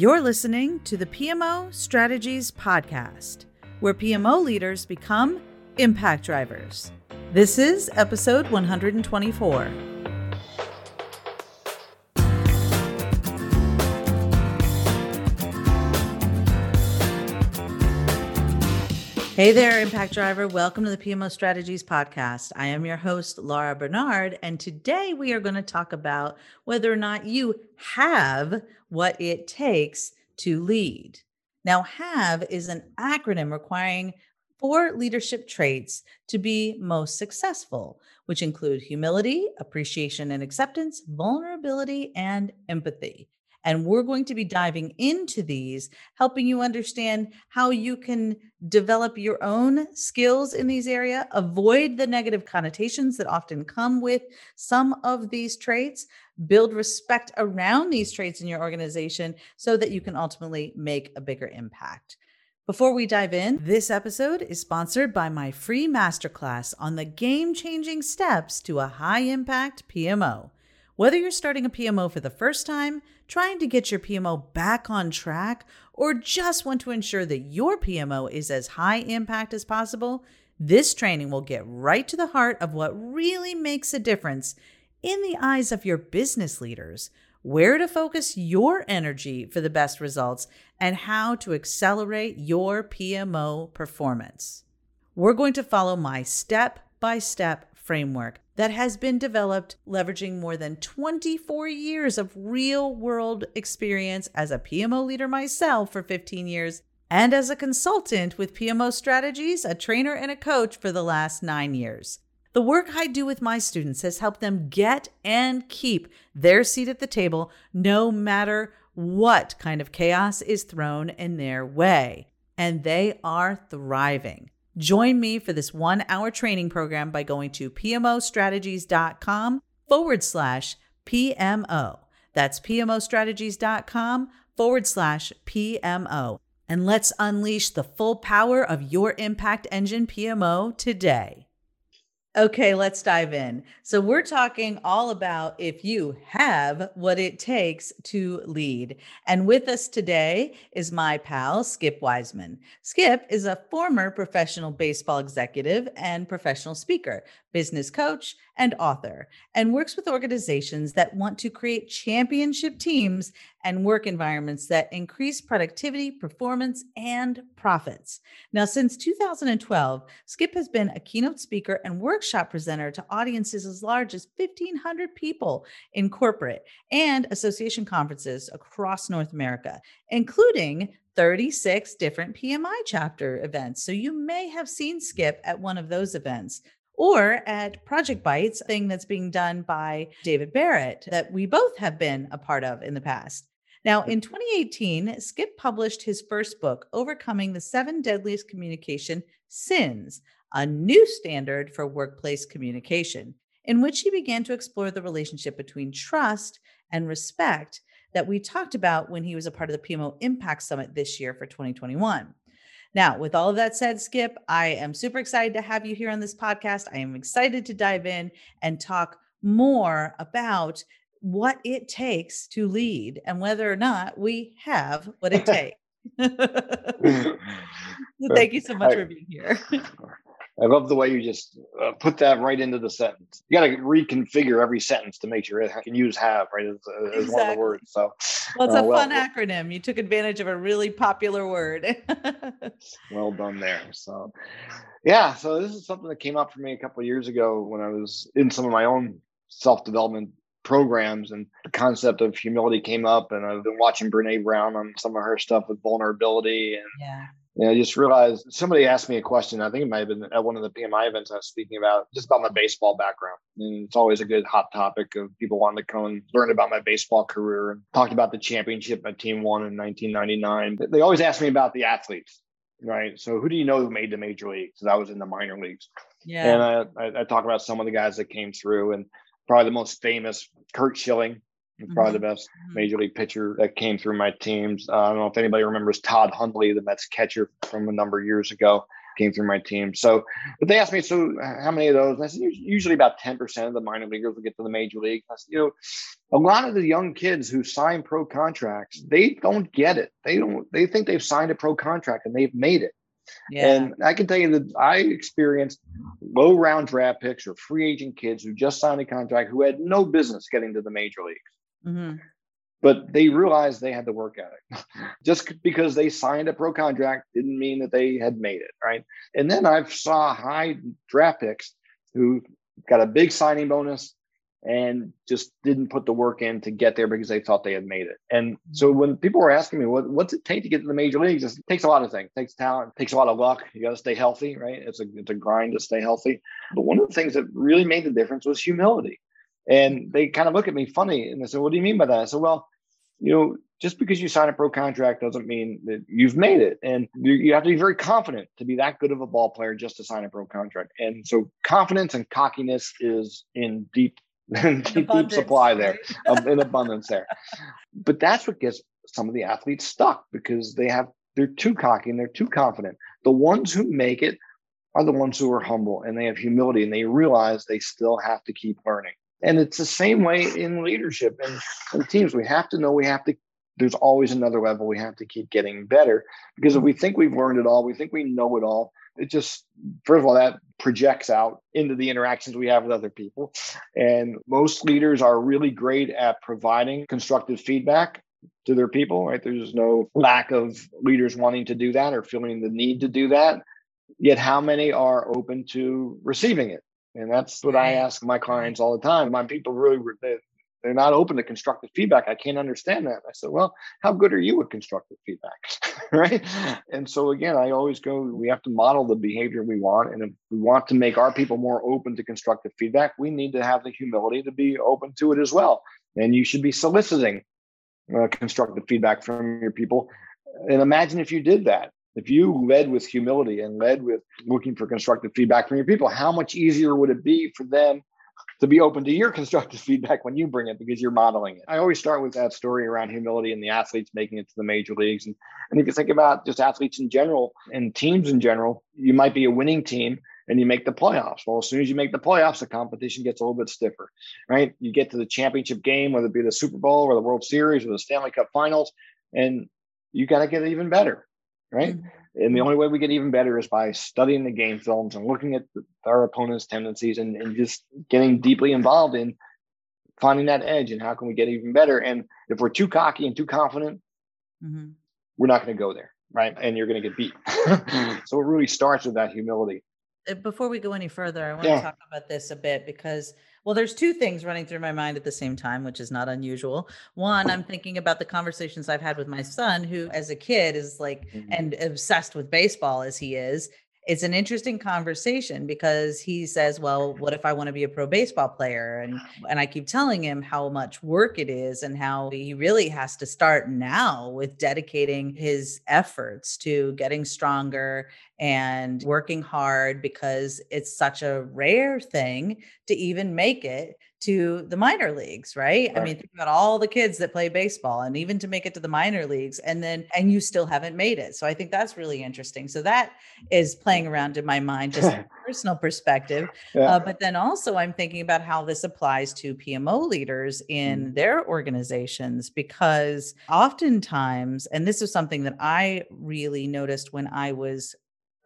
You're listening to the PMO Strategies Podcast, where PMO leaders become impact drivers. This is episode 124. Hey there, Impact Driver. Welcome to the PMO Strategies Podcast. I am your host, Laura Barnard, and today we are going to talk about whether or not you have what it takes to lead. Now, HAVE is an acronym requiring four leadership traits to be most successful, which include humility, appreciation and acceptance, vulnerability, and empathy. And we're going to be diving into these, helping you understand how you can develop your own skills in these areas, avoid the negative connotations that often come with some of these traits, build respect around these traits in your organization so that you can ultimately make a bigger impact. Before we dive in, this episode is sponsored by my free masterclass on the game changing steps to a high impact PMO. Whether you're starting a PMO for the first time, trying to get your PMO back on track, or just want to ensure that your PMO is as high impact as possible, this training will get right to the heart of what really makes a difference in the eyes of your business leaders, where to focus your energy for the best results, and how to accelerate your PMO performance. We're going to follow my step by step framework that has been developed leveraging more than 24 years of real world experience as a PMO leader myself for 15 years and as a consultant with PMO strategies, a trainer, and a coach for the last nine years. The work I do with my students has helped them get and keep their seat at the table no matter what kind of chaos is thrown in their way. And they are thriving. Join me for this one hour training program by going to PMOstrategies.com forward slash PMO. That's PMOstrategies.com forward slash PMO. And let's unleash the full power of your Impact Engine PMO today. Okay, let's dive in. So, we're talking all about if you have what it takes to lead. And with us today is my pal, Skip Weisman. Skip is a former professional baseball executive and professional speaker, business coach, and author, and works with organizations that want to create championship teams and work environments that increase productivity, performance, and profits. Now, since 2012, Skip has been a keynote speaker and workshop presenter to audiences as large as 1,500 people in corporate and association conferences across North America, including 36 different PMI chapter events. So you may have seen Skip at one of those events or at Project Bites, thing that's being done by David Barrett that we both have been a part of in the past. Now, hmm. in 2018, Skip published his first book, Overcoming the Seven Deadliest Communication Sins, a new standard for workplace communication, in which he began to explore the relationship between trust and respect that we talked about when he was a part of the PMO Impact Summit this year for 2021. Now, with all of that said, Skip, I am super excited to have you here on this podcast. I am excited to dive in and talk more about what it takes to lead and whether or not we have what it takes. Thank you so much for being here. I love the way you just uh, put that right into the sentence. You got to reconfigure every sentence to make sure it can use have right as, as exactly. one of the words. So, well, it's uh, a well, fun acronym. You took advantage of a really popular word. well done there. So, yeah. So this is something that came up for me a couple years ago when I was in some of my own self development programs and the concept of humility came up and I've been watching Brene Brown on some of her stuff with vulnerability and yeah. And I just realized somebody asked me a question. I think it might have been at one of the PMI events I was speaking about, just about my baseball background. And it's always a good hot topic of people wanting to come and learn about my baseball career and talked about the championship my team won in 1999. They always ask me about the athletes, right? So who do you know who made the major leagues? Because I was in the minor leagues. Yeah. And I, I, I talk about some of the guys that came through and probably the most famous, Curt Schilling, probably the best mm-hmm. major league pitcher that came through my teams. Uh, I don't know if anybody remembers Todd Hundley, the Mets catcher from a number of years ago. came through my team. So, but they asked me, so how many of those? And I said, usually about 10% of the minor leaguers will get to the major league. I said, you know, a lot of the young kids who sign pro contracts, they don't get it. They don't, they think they've signed a pro contract and they've made it. Yeah. And I can tell you that I experienced low round draft picks or free agent kids who just signed a contract who had no business getting to the major leagues. Mm-hmm but they realized they had to work at it. Just because they signed a pro contract didn't mean that they had made it, right? And then I saw high draft picks who got a big signing bonus and just didn't put the work in to get there because they thought they had made it. And so when people were asking me, what, what's it take to get to the major leagues? It takes a lot of things. It takes talent, takes a lot of luck. You got to stay healthy, right? It's a, it's a grind to stay healthy. But one of the things that really made the difference was humility. And they kind of look at me funny and they said, What do you mean by that? I said, Well, you know, just because you sign a pro contract doesn't mean that you've made it. And you have to be very confident to be that good of a ball player just to sign a pro contract. And so confidence and cockiness is in deep, deep, deep supply there, right? Um, in abundance there. But that's what gets some of the athletes stuck because they have they're too cocky and they're too confident. The ones who make it are the ones who are humble and they have humility and they realize they still have to keep learning. And it's the same way in leadership and, teams. We have to know we have to, there's always another level. We have to keep getting better because if we think we've learned it all, we think we know it all, it just, first of all, that projects out into the interactions we have with other people. And most leaders are really great at providing constructive feedback to their people, right? There's no lack of leaders wanting to do that or feeling the need to do that. Yet, how many are open to receiving it? And that's what I ask my clients all the time. My people really, they're not open to constructive feedback. I can't understand that. I said, well, how good are you with constructive feedback? right. And so again, I always go, we have to model the behavior we want. And if we want to make our people more open to constructive feedback, we need to have the humility to be open to it as well. And you should be soliciting uh, constructive feedback from your people. And imagine if you did that. If you led with humility and led with looking for constructive feedback from your people, how much easier would it be for them to be open to your constructive feedback when you bring it because you're modeling it. I always start with that story around humility and the athletes making it to the major leagues. And, and if you think about just athletes in general and teams in general, you might be a winning team and you make the playoffs. Well, as soon as you make the playoffs, the competition gets a little bit stiffer, right? You get to the championship game, whether it be the Super Bowl or the World Series or the Stanley Cup finals, and you got to get even better right? Mm-hmm. And the only way we get even better is by studying the game films and looking at the, our opponent's tendencies and, and just getting deeply involved in finding that edge and how can we get even better. And if we're too cocky and too confident, mm-hmm. we're not going to go there, right? And you're going to get beat. so it really starts with that humility. Uh, before we go any further, I want yeah. to talk about this a bit because well, there's two things running through my mind at the same time, which is not unusual. One, I'm thinking about the conversations I've had with my son, who as a kid is like mm-hmm. and obsessed with baseball as he is it's an interesting conversation because he says, "Well, what if I want to be a pro baseball player?" and and I keep telling him how much work it is and how he really has to start now with dedicating his efforts to getting stronger and working hard because it's such a rare thing to even make it to the minor leagues, right? right? I mean, think about all the kids that play baseball and even to make it to the minor leagues and then and you still haven't made it. So I think that's really interesting. So that is playing around in my mind just personal perspective. Yeah. Uh, but then also I'm thinking about how this applies to PMO leaders in mm. their organizations because oftentimes and this is something that I really noticed when I was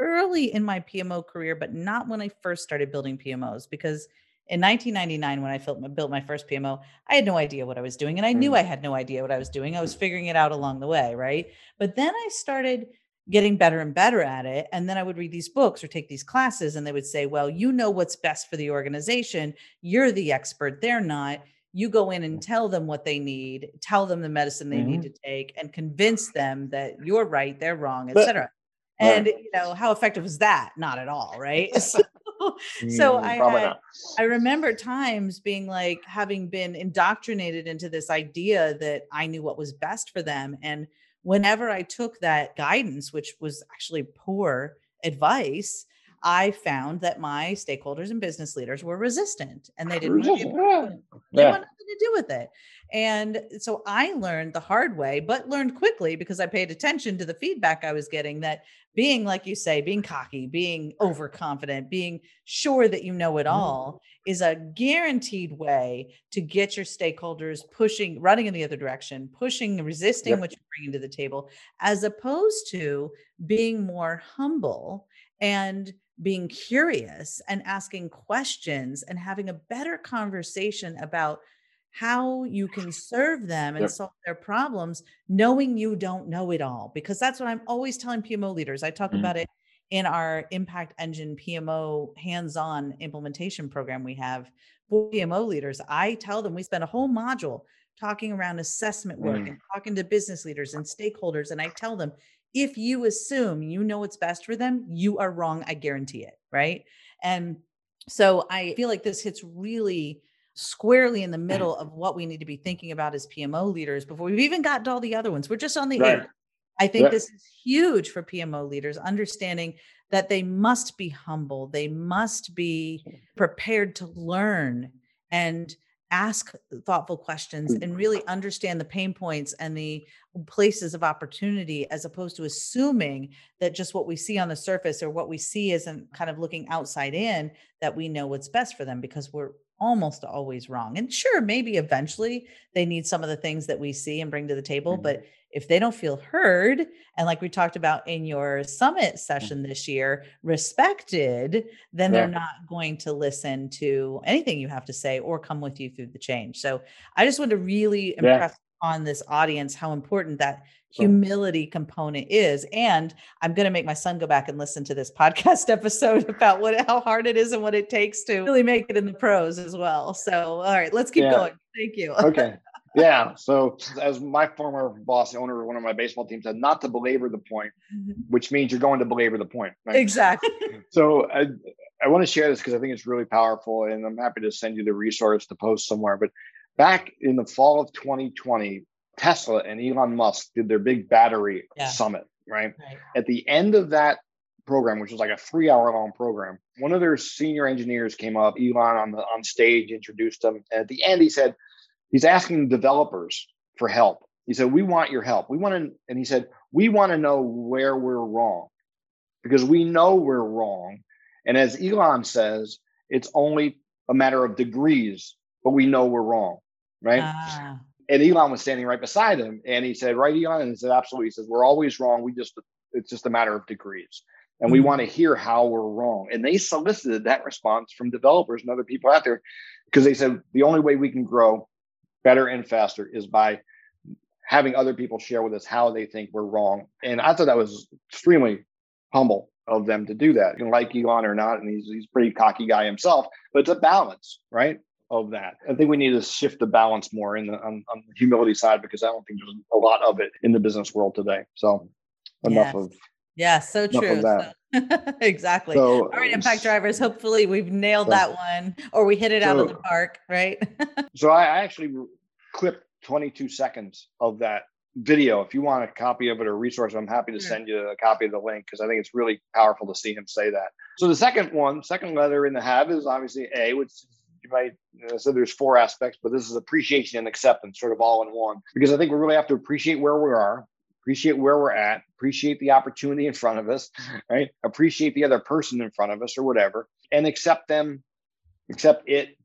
early in my PMO career but not when I first started building PMOs because in 1999 when i built my first pmo i had no idea what i was doing and i knew mm. i had no idea what i was doing i was figuring it out along the way right? But then i started getting better and better at it and then i would read these books or take these classes and they would say well you know what's best for the organization. You're the expert. They're not. You go in and tell them what they need tell them the medicine they mm-hmm. need to take and convince them that you're right they're wrong etc and you know how effective is that? Not at all right? So, so mm, I had, I remember times being like having been indoctrinated into this idea that I knew what was best for them. And whenever I took that guidance, which was actually poor advice, I found that my stakeholders and business leaders were resistant and they didn't want, Yeah. they Yeah. want nothing to do with it. And so I learned the hard way, but learned quickly because I paid attention to the feedback I was getting that being, like you say, being cocky, being overconfident, being sure that you know it Mhm. all is a guaranteed way to get your stakeholders pushing, running in the other direction, pushing, resisting Yep. what you're bringing to the table, as opposed to being more humble and being curious and asking questions and having a better conversation about how you can serve them and Yep. solve their problems knowing you don't know it all because that's what i'm always telling pmo leaders i talk Mhm. about it in our impact engine pmo hands-on implementation program we have for pmo leaders i tell them we spend a whole module talking around assessment work Mm. and talking to business leaders and stakeholders and i tell them if you assume you know what's best for them you are wrong i guarantee it right and so i feel like this hits really squarely in the mm. middle of what we need to be thinking about as PMO leaders before we've even gotten to all the other ones. We're just on the Right. eight. I think this is huge for PMO leaders, understanding that they must be humble, they must be prepared to learn and ask thoughtful questions Mm. and really understand the pain points and the places of opportunity as opposed to assuming that just what we see on the surface or what we see isn't kind of looking outside in that we know what's best for them because we're almost always wrong. And sure, maybe eventually they need some of the things that we see and bring to the table, Mhm. but if they don't feel heard, and like we talked about in your Mm. summit session this year, respected, then Yeah. they're not going to listen to anything you have to say or come with you through the change. So I just want to really Yeah. impress on this audience how important that. Humility component is. And I'm going to make my son go back and listen to this podcast episode about what how hard it is and what it takes to really make it in the pros as well. So all right, let's keep Yeah. going. Thank you. okay. Yeah. So, as my former boss, owner of one of my baseball teams, said, not to belabor the point, mm-hmm. which means you're going to belabor the point. Right? exactly. So, I, I want to share this because I think it's really powerful, and I'm happy to send you the resource to post somewhere. But back in the fall of 2020, Tesla and Elon Musk did their big battery Yeah. summit, right? Right. At the end of that program, which was like a three hour long program, one of their senior engineers came up, Elon on the on stage, introduced him. And at the end, he said, he's asking developers for help. He said, We want your help. We want to, and he said, we want to know where we're wrong because we know we're wrong. And as Elon says, it's only a matter of degrees, but we know we're wrong. Right. Ah, and Elon was standing right beside him, and he said, "Right, Elon," and he said, "Absolutely." He says, "We're always wrong. We just it's just a matter of degrees, and we Mhm. want to hear how we're wrong." And they solicited that response from developers and other people out there because they said the only way we can grow better and faster is by having other people share with us how they think we're wrong. And I thought that was extremely humble of them to do that. You can like Elon or not, and he's he's a pretty cocky guy himself, but it's a balance, right? Of that. I think we need to shift the balance more in the on, on the humility side because I don't think there's a lot of it in the business world today. So enough Yes. of yeah, so true. So- exactly. so All right, impact drivers. Hopefully, we've nailed So- that one, or we hit it out of the park, right? So I I actually clipped 22 seconds of that video. If you want a copy of it or resource, I'm happy to Sure. send you a copy of the link because I think it's really powerful to see him say that. So the second one, second letter in the have is obviously A, which you might uh, so there's four aspects, but this is appreciation and acceptance, sort of all in one. Because I think we really have to appreciate where we are, appreciate where we're at, appreciate the opportunity in front of us, right? Appreciate the other person in front of us or whatever, and accept them, accept it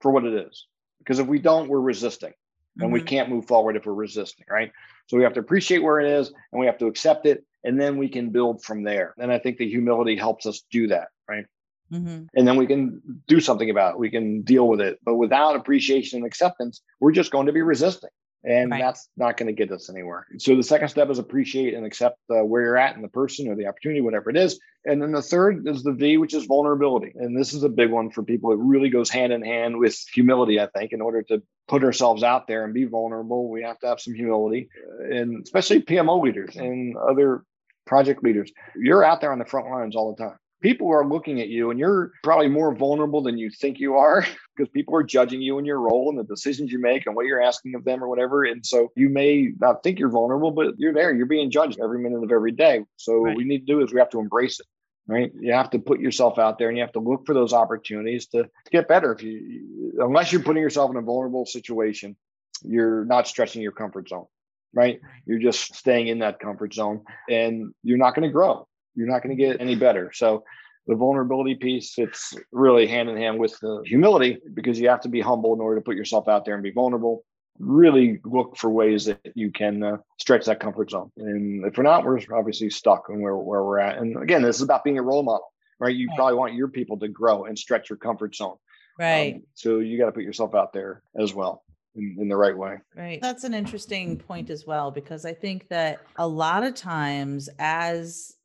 for what it is. Because if we don't, we're resisting and we Mhm. can't move forward if we're resisting, right? So we have to appreciate where it is and we have to accept it and then we can build from there. And I think the humility helps us do that, right? Mhm. And then we can do something about it. We can deal with it. But without appreciation and acceptance, we're just going to be resisting. And Right. that's not going to get us anywhere. So the second step is appreciate and accept uh, where you're at and the person or the opportunity, whatever it is. And then the third is the V, which is vulnerability. And this is a big one for people. It really goes hand in hand with humility, I think, in order to put ourselves out there and be vulnerable. We have to have some humility, and especially PMO leaders and other project leaders. You're out there on the front lines all the time. People are looking at you, and you're probably more vulnerable than you think you are because people are judging you and your role and the decisions you make and what you're asking of them or whatever. And so you may not think you're vulnerable, but you're there. You're being judged every minute of every day. So what we need to do is we have to embrace it. right? You have to put yourself out there and you have to look for those opportunities to, to get better. If you, unless you're putting yourself in a vulnerable situation, you're not stretching your comfort zone, right? You're just staying in that comfort zone and you're not going to grow. You're not going to get any better. So the vulnerability piece fits really hand in hand with the humility because you have to be humble in order to put yourself out there and be vulnerable really look for ways that you can uh, stretch that comfort zone. And if we're not, we're obviously stuck in where, where we're at. And again, this is about being a role model, right? You right. probably want your people to grow and stretch your comfort zone. Right. Um, so you got to put yourself out there as well. In, in the right way. Right. That's an interesting point as well, because I think that a lot of times as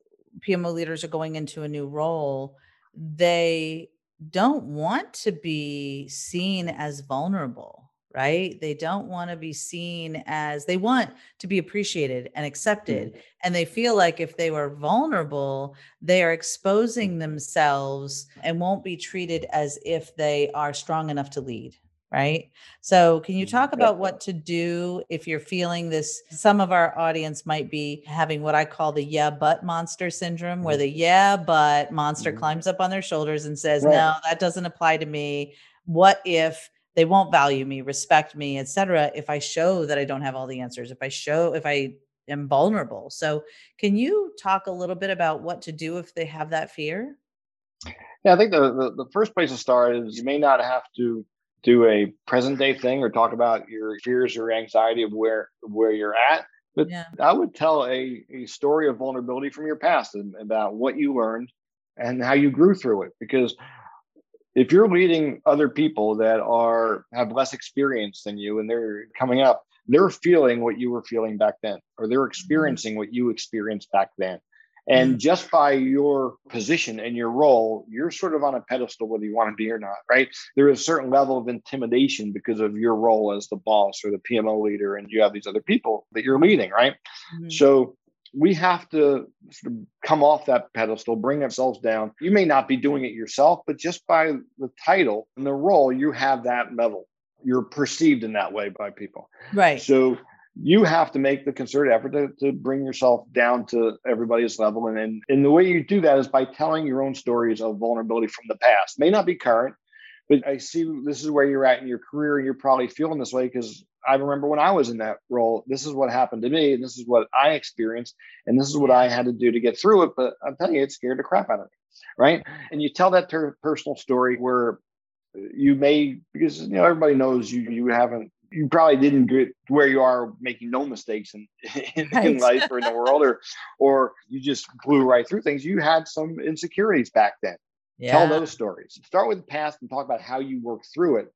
PMO leaders are going into a new role, they don't want to be seen as vulnerable right? They don't want to be seen as they want to be appreciated and accepted. Mm-hmm. And they feel like if they were vulnerable, they are exposing themselves and won't be treated as if they are strong enough to lead. Right. So, can you talk about what to do if you're feeling this? Some of our audience might be having what I call the yeah, but monster syndrome, where mm-hmm. the yeah, but monster mm-hmm. climbs up on their shoulders and says, right. No, that doesn't apply to me. What if they won't value me respect me etc if i show that i don't have all the answers if i show if i am vulnerable so can you talk a little bit about what to do if they have that fear yeah i think the, the, the first place to start is you may not have to do a present day thing or talk about your fears or anxiety of where where you're at but yeah. i would tell a, a story of vulnerability from your past and about what you learned and how you grew through it because if you're leading other people that are have less experience than you and they're coming up they're feeling what you were feeling back then or they're mm-hmm. experiencing what you experienced back then and mm-hmm. just by your position and your role you're sort of on a pedestal whether you want to be or not right there is a certain level of intimidation because of your role as the boss or the pmo leader and you have these other people that you're leading right mm-hmm. so we have to sort of come off that pedestal, bring ourselves down. You may not be doing it yourself, but just by the title and the role, you have that level. You're perceived in that way by people. Right. So you have to make the concerted effort to, to bring yourself down to everybody's level. And, and, and the way you do that is by telling your own stories of vulnerability from the past. May not be current, but I see this is where you're at in your career, and you're probably feeling this way because I remember when I was in that role, this is what happened to me, and this is what I experienced, and this is what I had to do to get through it. But I'm telling you, it scared the crap out of me, right? And you tell that ter- personal story where you may, because you know everybody knows you you haven't, you probably didn't get where you are making no mistakes in in, right. in life or in the world, or or you just blew right through things. You had some insecurities back then. Yeah. Tell those stories. Start with the past and talk about how you worked through it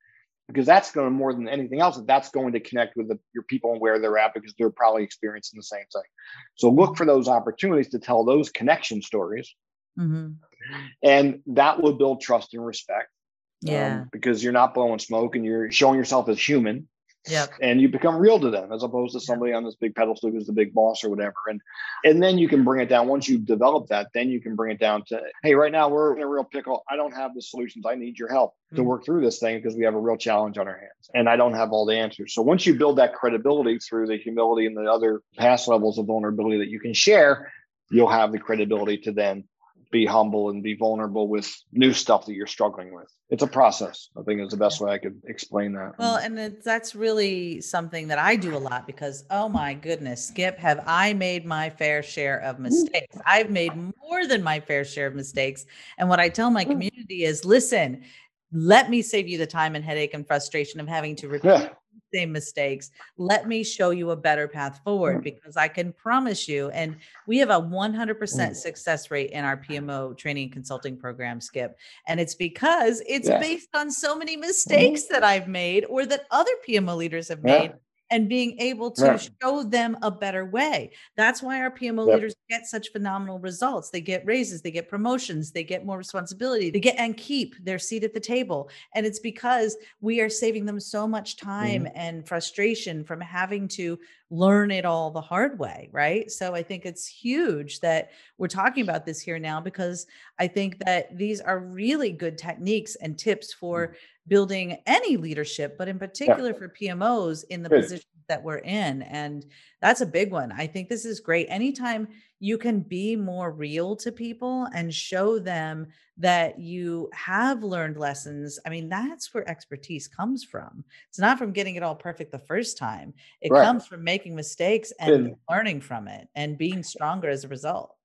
because that's going to more than anything else that's going to connect with the, your people and where they're at because they're probably experiencing the same thing so look for those opportunities to tell those connection stories mm-hmm. and that will build trust and respect yeah um, because you're not blowing smoke and you're showing yourself as human Yep. And you become real to them as opposed to somebody on this big pedestal who's the big boss or whatever. And and then you can bring it down. Once you've developed that, then you can bring it down to, hey, right now we're in a real pickle. I don't have the solutions. I need your help mm-hmm. to work through this thing because we have a real challenge on our hands. And I don't have all the answers. So once you build that credibility through the humility and the other past levels of vulnerability that you can share, you'll have the credibility to then be humble and be vulnerable with new stuff that you're struggling with. It's a process. I think is the best way I could explain that. Well, and it, that's really something that I do a lot because, oh my goodness, Skip, have I made my fair share of mistakes? I've made more than my fair share of mistakes. And what I tell my mm. community is listen, let me save you the time and headache and frustration of having to repeat yeah same mistakes. Let me show you a better path forward mm. because I can promise you, and we have a 100% mm. success rate in our PMO training and consulting program, Skip. And it's because it's yeah. based on so many mistakes that I've made or that other PMO leaders have made. Yeah and being able to right. show them a better way. That's why our PMO yep. leaders get such phenomenal results. They get raises, they get promotions, they get more responsibility, they get and keep their seat at the table. And it's because we are saving them so much time mm-hmm. and frustration from having to learn it all the hard way, right? So I think it's huge that we're talking about this here now because I think that these are really good techniques and tips for mm-hmm. building any leadership, but in particular yeah. for PMOs in the Good. position that we're in and that's a big one i think this is great anytime you can be more real to people and show them that you have learned lessons i mean that's where expertise comes from. It's not from getting it all perfect the first time. It right. comes from making mistakes and, and learning from it and being stronger as a result.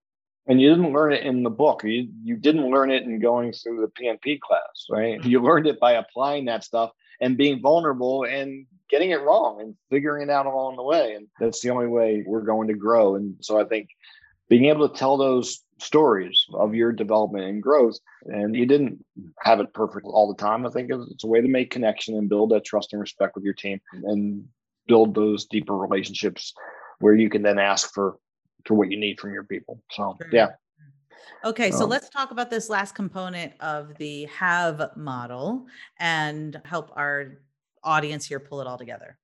And you didn't learn it in the book. You you didn't learn it in going through the pmp class right? Mm-hmm. You learned it by applying that stuff and being vulnerable and getting it wrong and figuring it out along the way. And that's the only way we're going to grow. And so i think being able to tell those stories of your development and growth and you didn't have it perfect all the time i think it's a way to make connection and build that trust and respect with your team and build those deeper relationships where you can then ask for for what you need from your people. So yeah. Okay, so um, let's talk about this last component of the have model and help our audience here pull it all together.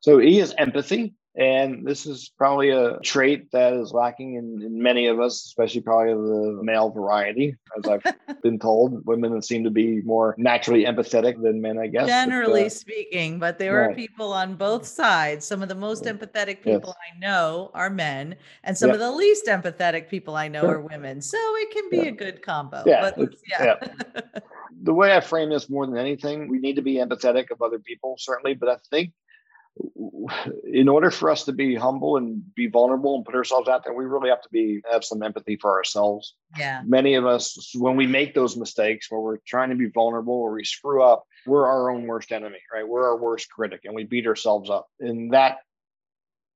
So E is empathy. And this is probably a trait that is lacking in, in many of us, especially probably the male variety, as I've been told. Women seem to be more naturally empathetic than men, I guess. Generally but, uh, speaking, but there right. are people on both sides. Some of the most empathetic people yes. I know are men, and some of the least empathetic people I know are women. So it can be a good combo. Yeah. But, yeah. yeah. the way I frame this more than anything, we need to be empathetic of other people, certainly, but I think in order for us to be humble and be vulnerable and put ourselves out there, we really have to be have some empathy for ourselves. Yeah. Many of us, when we make those mistakes, where we're trying to be vulnerable or we screw up, we're our own worst enemy, right? We're our worst critic, and we beat ourselves up, and that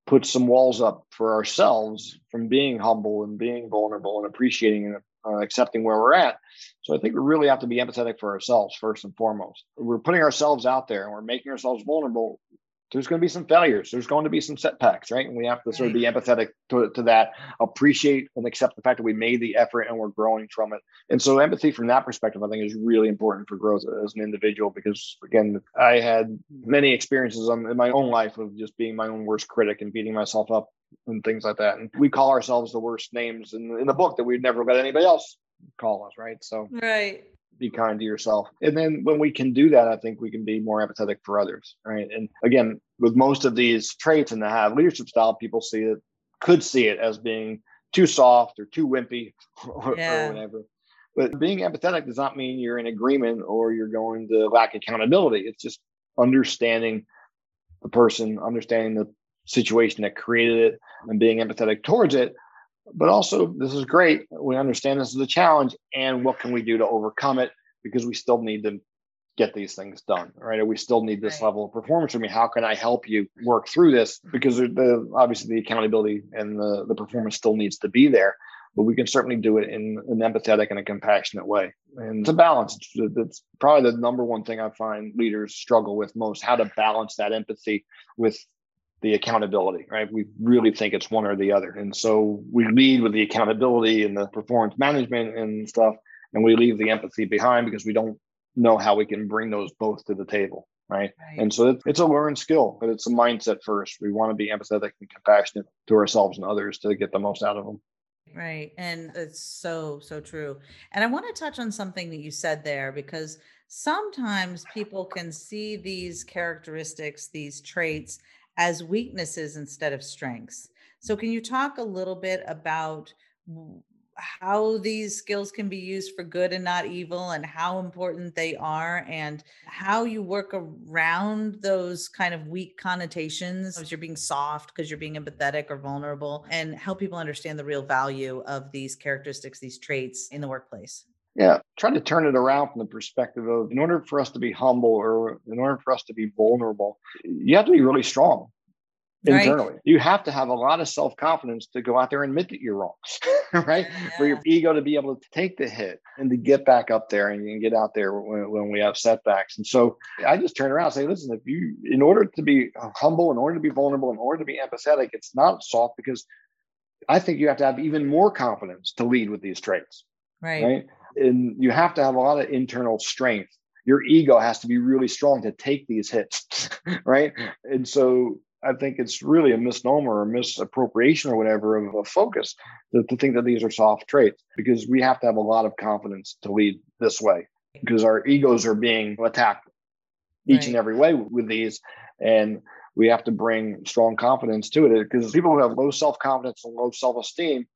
puts some walls up for ourselves from being humble and being vulnerable and appreciating and uh, accepting where we're at. So I think we really have to be empathetic for ourselves first and foremost. We're putting ourselves out there and we're making ourselves vulnerable there's going to be some failures. There's going to be some setbacks, right? And we have to sort of be empathetic to, to that, appreciate and accept the fact that we made the effort and we're growing from it. And so, empathy from that perspective, I think, is really important for growth as an individual because, again, I had many experiences in my own life of just being my own worst critic and beating myself up and things like that. And we call ourselves the worst names in, in the book that we'd never let anybody else call us, right? So, right be kind to yourself. And then when we can do that, I think we can be more empathetic for others. Right. And again, with most of these traits and the have leadership style, people see it, could see it as being too soft or too wimpy or, yeah. or whatever. But being empathetic does not mean you're in agreement or you're going to lack accountability. It's just understanding the person, understanding the situation that created it, and being empathetic towards it, but also this is great. We understand this is a challenge, and what can we do to overcome it? Because we still need to get these things done, right? we still need this right. level of performance from me. How can I help you work through this? Mm-hmm. Because the obviously the accountability and the, the performance still needs to be there, but we can certainly do it in an empathetic and a compassionate way. And it's a balance. It's, it's probably the number one thing I find leaders struggle with most: how to balance that empathy with the accountability, right? We really think it's one or the other. And so we lead with the accountability and the performance management and stuff, and we leave the empathy behind because we don't know how we can bring those both to the table. Right? right. And so it's, it's a learned skill, but it's a mindset first. We want to be empathetic and compassionate to ourselves and others to get the most out of them. Right. And it's so, so true. And I want to touch on something that you said there because sometimes people can see these characteristics, these traits as weaknesses instead of strengths. So, can you talk a little bit about how these skills can be used for good and not evil, and how important they are, and how you work around those kind of weak connotations as you're being soft because you're being empathetic or vulnerable, and help people understand the real value of these characteristics, these traits in the workplace? Yeah, try to turn it around from the perspective of in order for us to be humble or in order for us to be vulnerable, you have to be really strong internally. Right. You have to have a lot of self confidence to go out there and admit that you're wrong, right? Yeah. For your ego to be able to take the hit and to get back up there and, and get out there when, when, we have setbacks. And so I just turn around and say, listen, if you, in order to be uh, humble, in order to be vulnerable, in order to be empathetic, it's not soft because I think you have to have even more confidence to lead with these traits. Right. Right and you have to have a lot of internal strength your ego has to be really strong to take these hits right and so i think it's really a misnomer or misappropriation or whatever of a focus to, to think that these are soft traits because we have to have a lot of confidence to lead this way because our egos are being attacked each right. and every way with these and we have to bring strong confidence to it because people who have low self confidence and low self esteem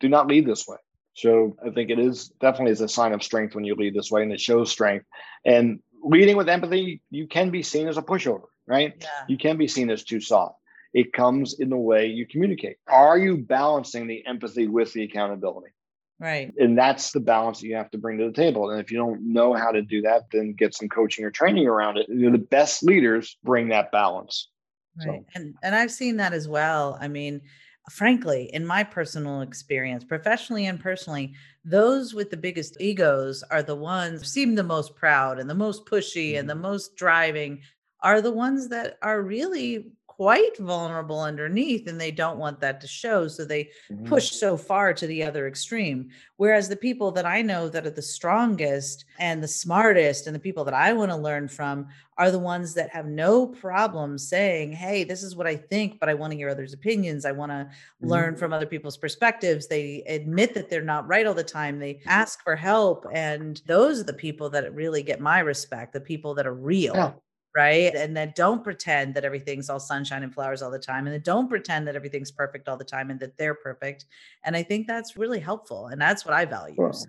do not lead this way. So I think it is definitely is a sign of strength when you lead this way, and it shows strength. And leading with empathy, you can be seen as a pushover, right? Yeah. You can be seen as too soft. It comes in the way you communicate. Are you balancing the empathy with the accountability? Right. And that's the balance that you have to bring to the table. And if you don't know how to do that, then get some coaching or training around it. You know, the best leaders bring that balance. Right. So. And and I've seen that as well. I mean, frankly, in my personal experience, professionally and personally, those with the biggest egos are the ones seem the most proud and the most pushy mm-hmm. and the mm-hmm. most driving are the ones that are really quite vulnerable underneath and they don't want that to show so they mm-hmm. push so far to the other extreme. Whereas the people that i know that are the strongest and the smartest and the people that i want to learn from are the ones that have no problem saying hey this is what i think but i want to hear others opinions. I want to mm-hmm. learn from other people's perspectives. They admit that they're not right all the time. They ask for help and those are the people that really get my respect the people that are real. Yeah right? And then don't pretend that everything's all sunshine and flowers all the time. And then don't pretend that everything's perfect all the time and that they're perfect. And I think that's really helpful. And that's what I value. Wow. So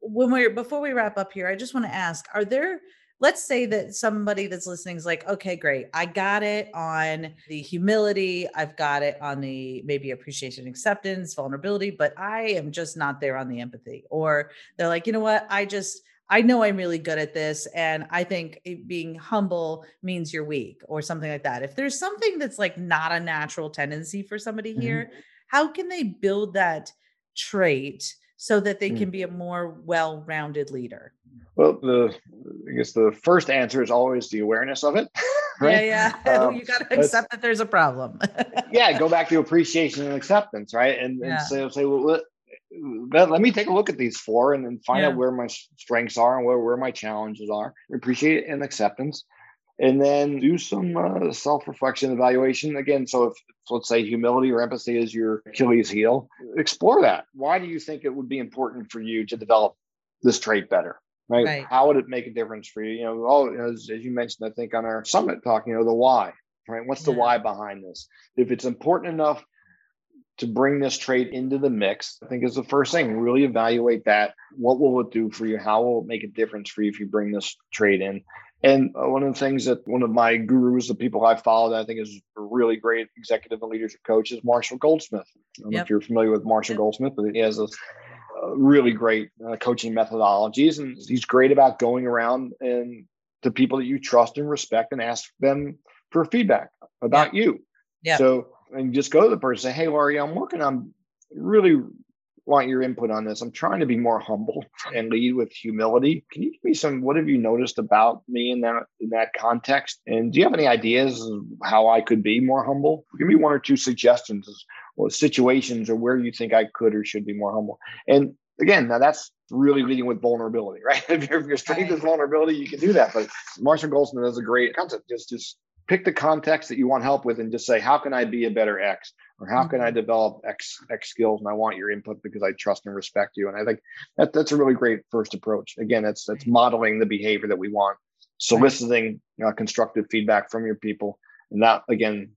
when we're before we wrap up here, I just want to ask, are there let's say that somebody that's listening is like, okay, great. I got it on the humility. I've got it on the maybe appreciation, acceptance, vulnerability, but I am just not there on the empathy. Or they're like, you know what? I just, I know I'm really good at this. And I think being humble means you're weak or something like that. If there's something that's like not a natural tendency for somebody mm-hmm. here, how can they build that trait so that they mm-hmm. can be a more well rounded leader? Well, the I guess the first answer is always the awareness of it. Right? Yeah, yeah. Um, you got to accept that there's a problem. yeah, go back to appreciation and acceptance, right? And, and yeah. say, say, well, let, let me take a look at these four and then find yeah. out where my strengths are and where, where my challenges are. Appreciate it and acceptance. And then do some uh, self reflection evaluation. Again, so if let's say humility or empathy is your Achilles heel, explore that. Why do you think it would be important for you to develop this trait better? Right? right. How would it make a difference for you? You know, all as, as you mentioned, I think on our summit talk, you know, the why, right? What's the yeah. why behind this? If it's important enough to bring this trade into the mix, I think is the first thing. Really evaluate that. What will it do for you? How will it make a difference for you if you bring this trade in? And uh, one of the things that one of my gurus, the people I follow that I think is a really great executive and leadership coach is Marshall Goldsmith. I don't yep. know if you're familiar with Marshall yep. Goldsmith, but he has a really great uh, coaching methodologies, and he's great about going around and to people that you trust and respect and ask them for feedback about yep. you. Yeah. So and just go to the person say, Hey, Laurie, I'm working on really want your input on this. I'm trying to be more humble and lead with humility. Can you give me some what have you noticed about me in that in that context? And do you have any ideas how I could be more humble? Give me one or two suggestions or situations or where you think I could or should be more humble. And again, now that's really leading with vulnerability, right? if, your, if your strength is vulnerability, you can do that. But Marshall Goldsmith has a great concept. Just just pick the context that you want help with and just say how can i be a better x? Or how can i mm-hmm. develop x x skills? And i want your input because i trust and respect you. And i think that, that's a really great first approach. Again that's that's modeling the behavior that we want soliciting uh, constructive feedback from your people. And that again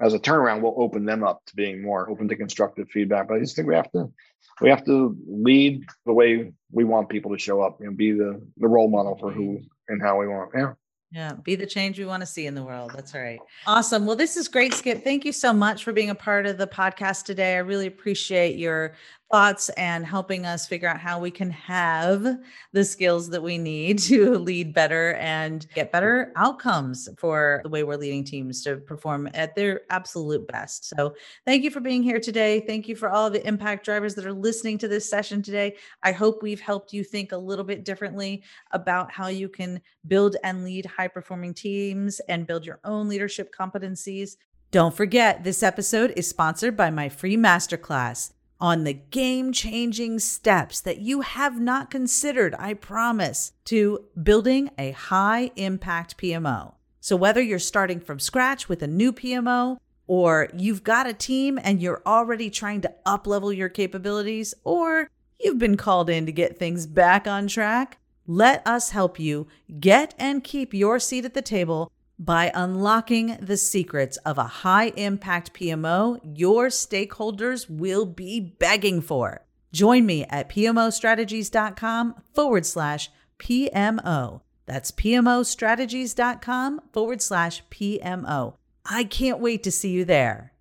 as a turnaround will open them up to being more open to constructive feedback. But i just think we have to we have to lead the way we want people to show up and you know, be the the role model for who and how we want. Yeah yeah, be the change we want to see in the world. That's right. Awesome. Well, this is great, Skip. Thank you so much for being a part of the podcast today. I really appreciate your thoughts and helping us figure out how we can have the skills that we need to lead better and get better outcomes for the way we're leading teams to perform at their absolute best. So, thank you for being here today. Thank you for all the impact drivers that are listening to this session today. I hope we've helped you think a little bit differently about how you can build and lead high performing teams and build your own leadership competencies. Don't forget, this episode is sponsored by my free masterclass on the game changing steps that you have not considered, I promise, to building a high impact PMO. So, whether you're starting from scratch with a new PMO, or you've got a team and you're already trying to uplevel your capabilities, or you've been called in to get things back on track, let us help you get and keep your seat at the table By unlocking the secrets of a high impact PMO, your stakeholders will be begging for. Join me at PMOstrategies.com forward slash PMO. That's PMOstrategies.com forward slash PMO. I can't wait to see you there.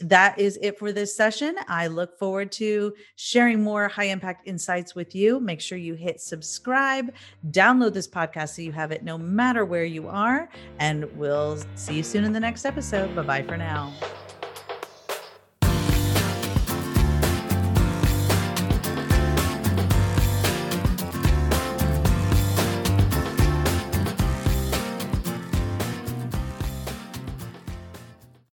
That is it for this session. I look forward to sharing more high impact insights with you. Make sure you hit subscribe, download this podcast so you have it no matter where you are. And we'll see you soon in the next episode. Bye bye for now.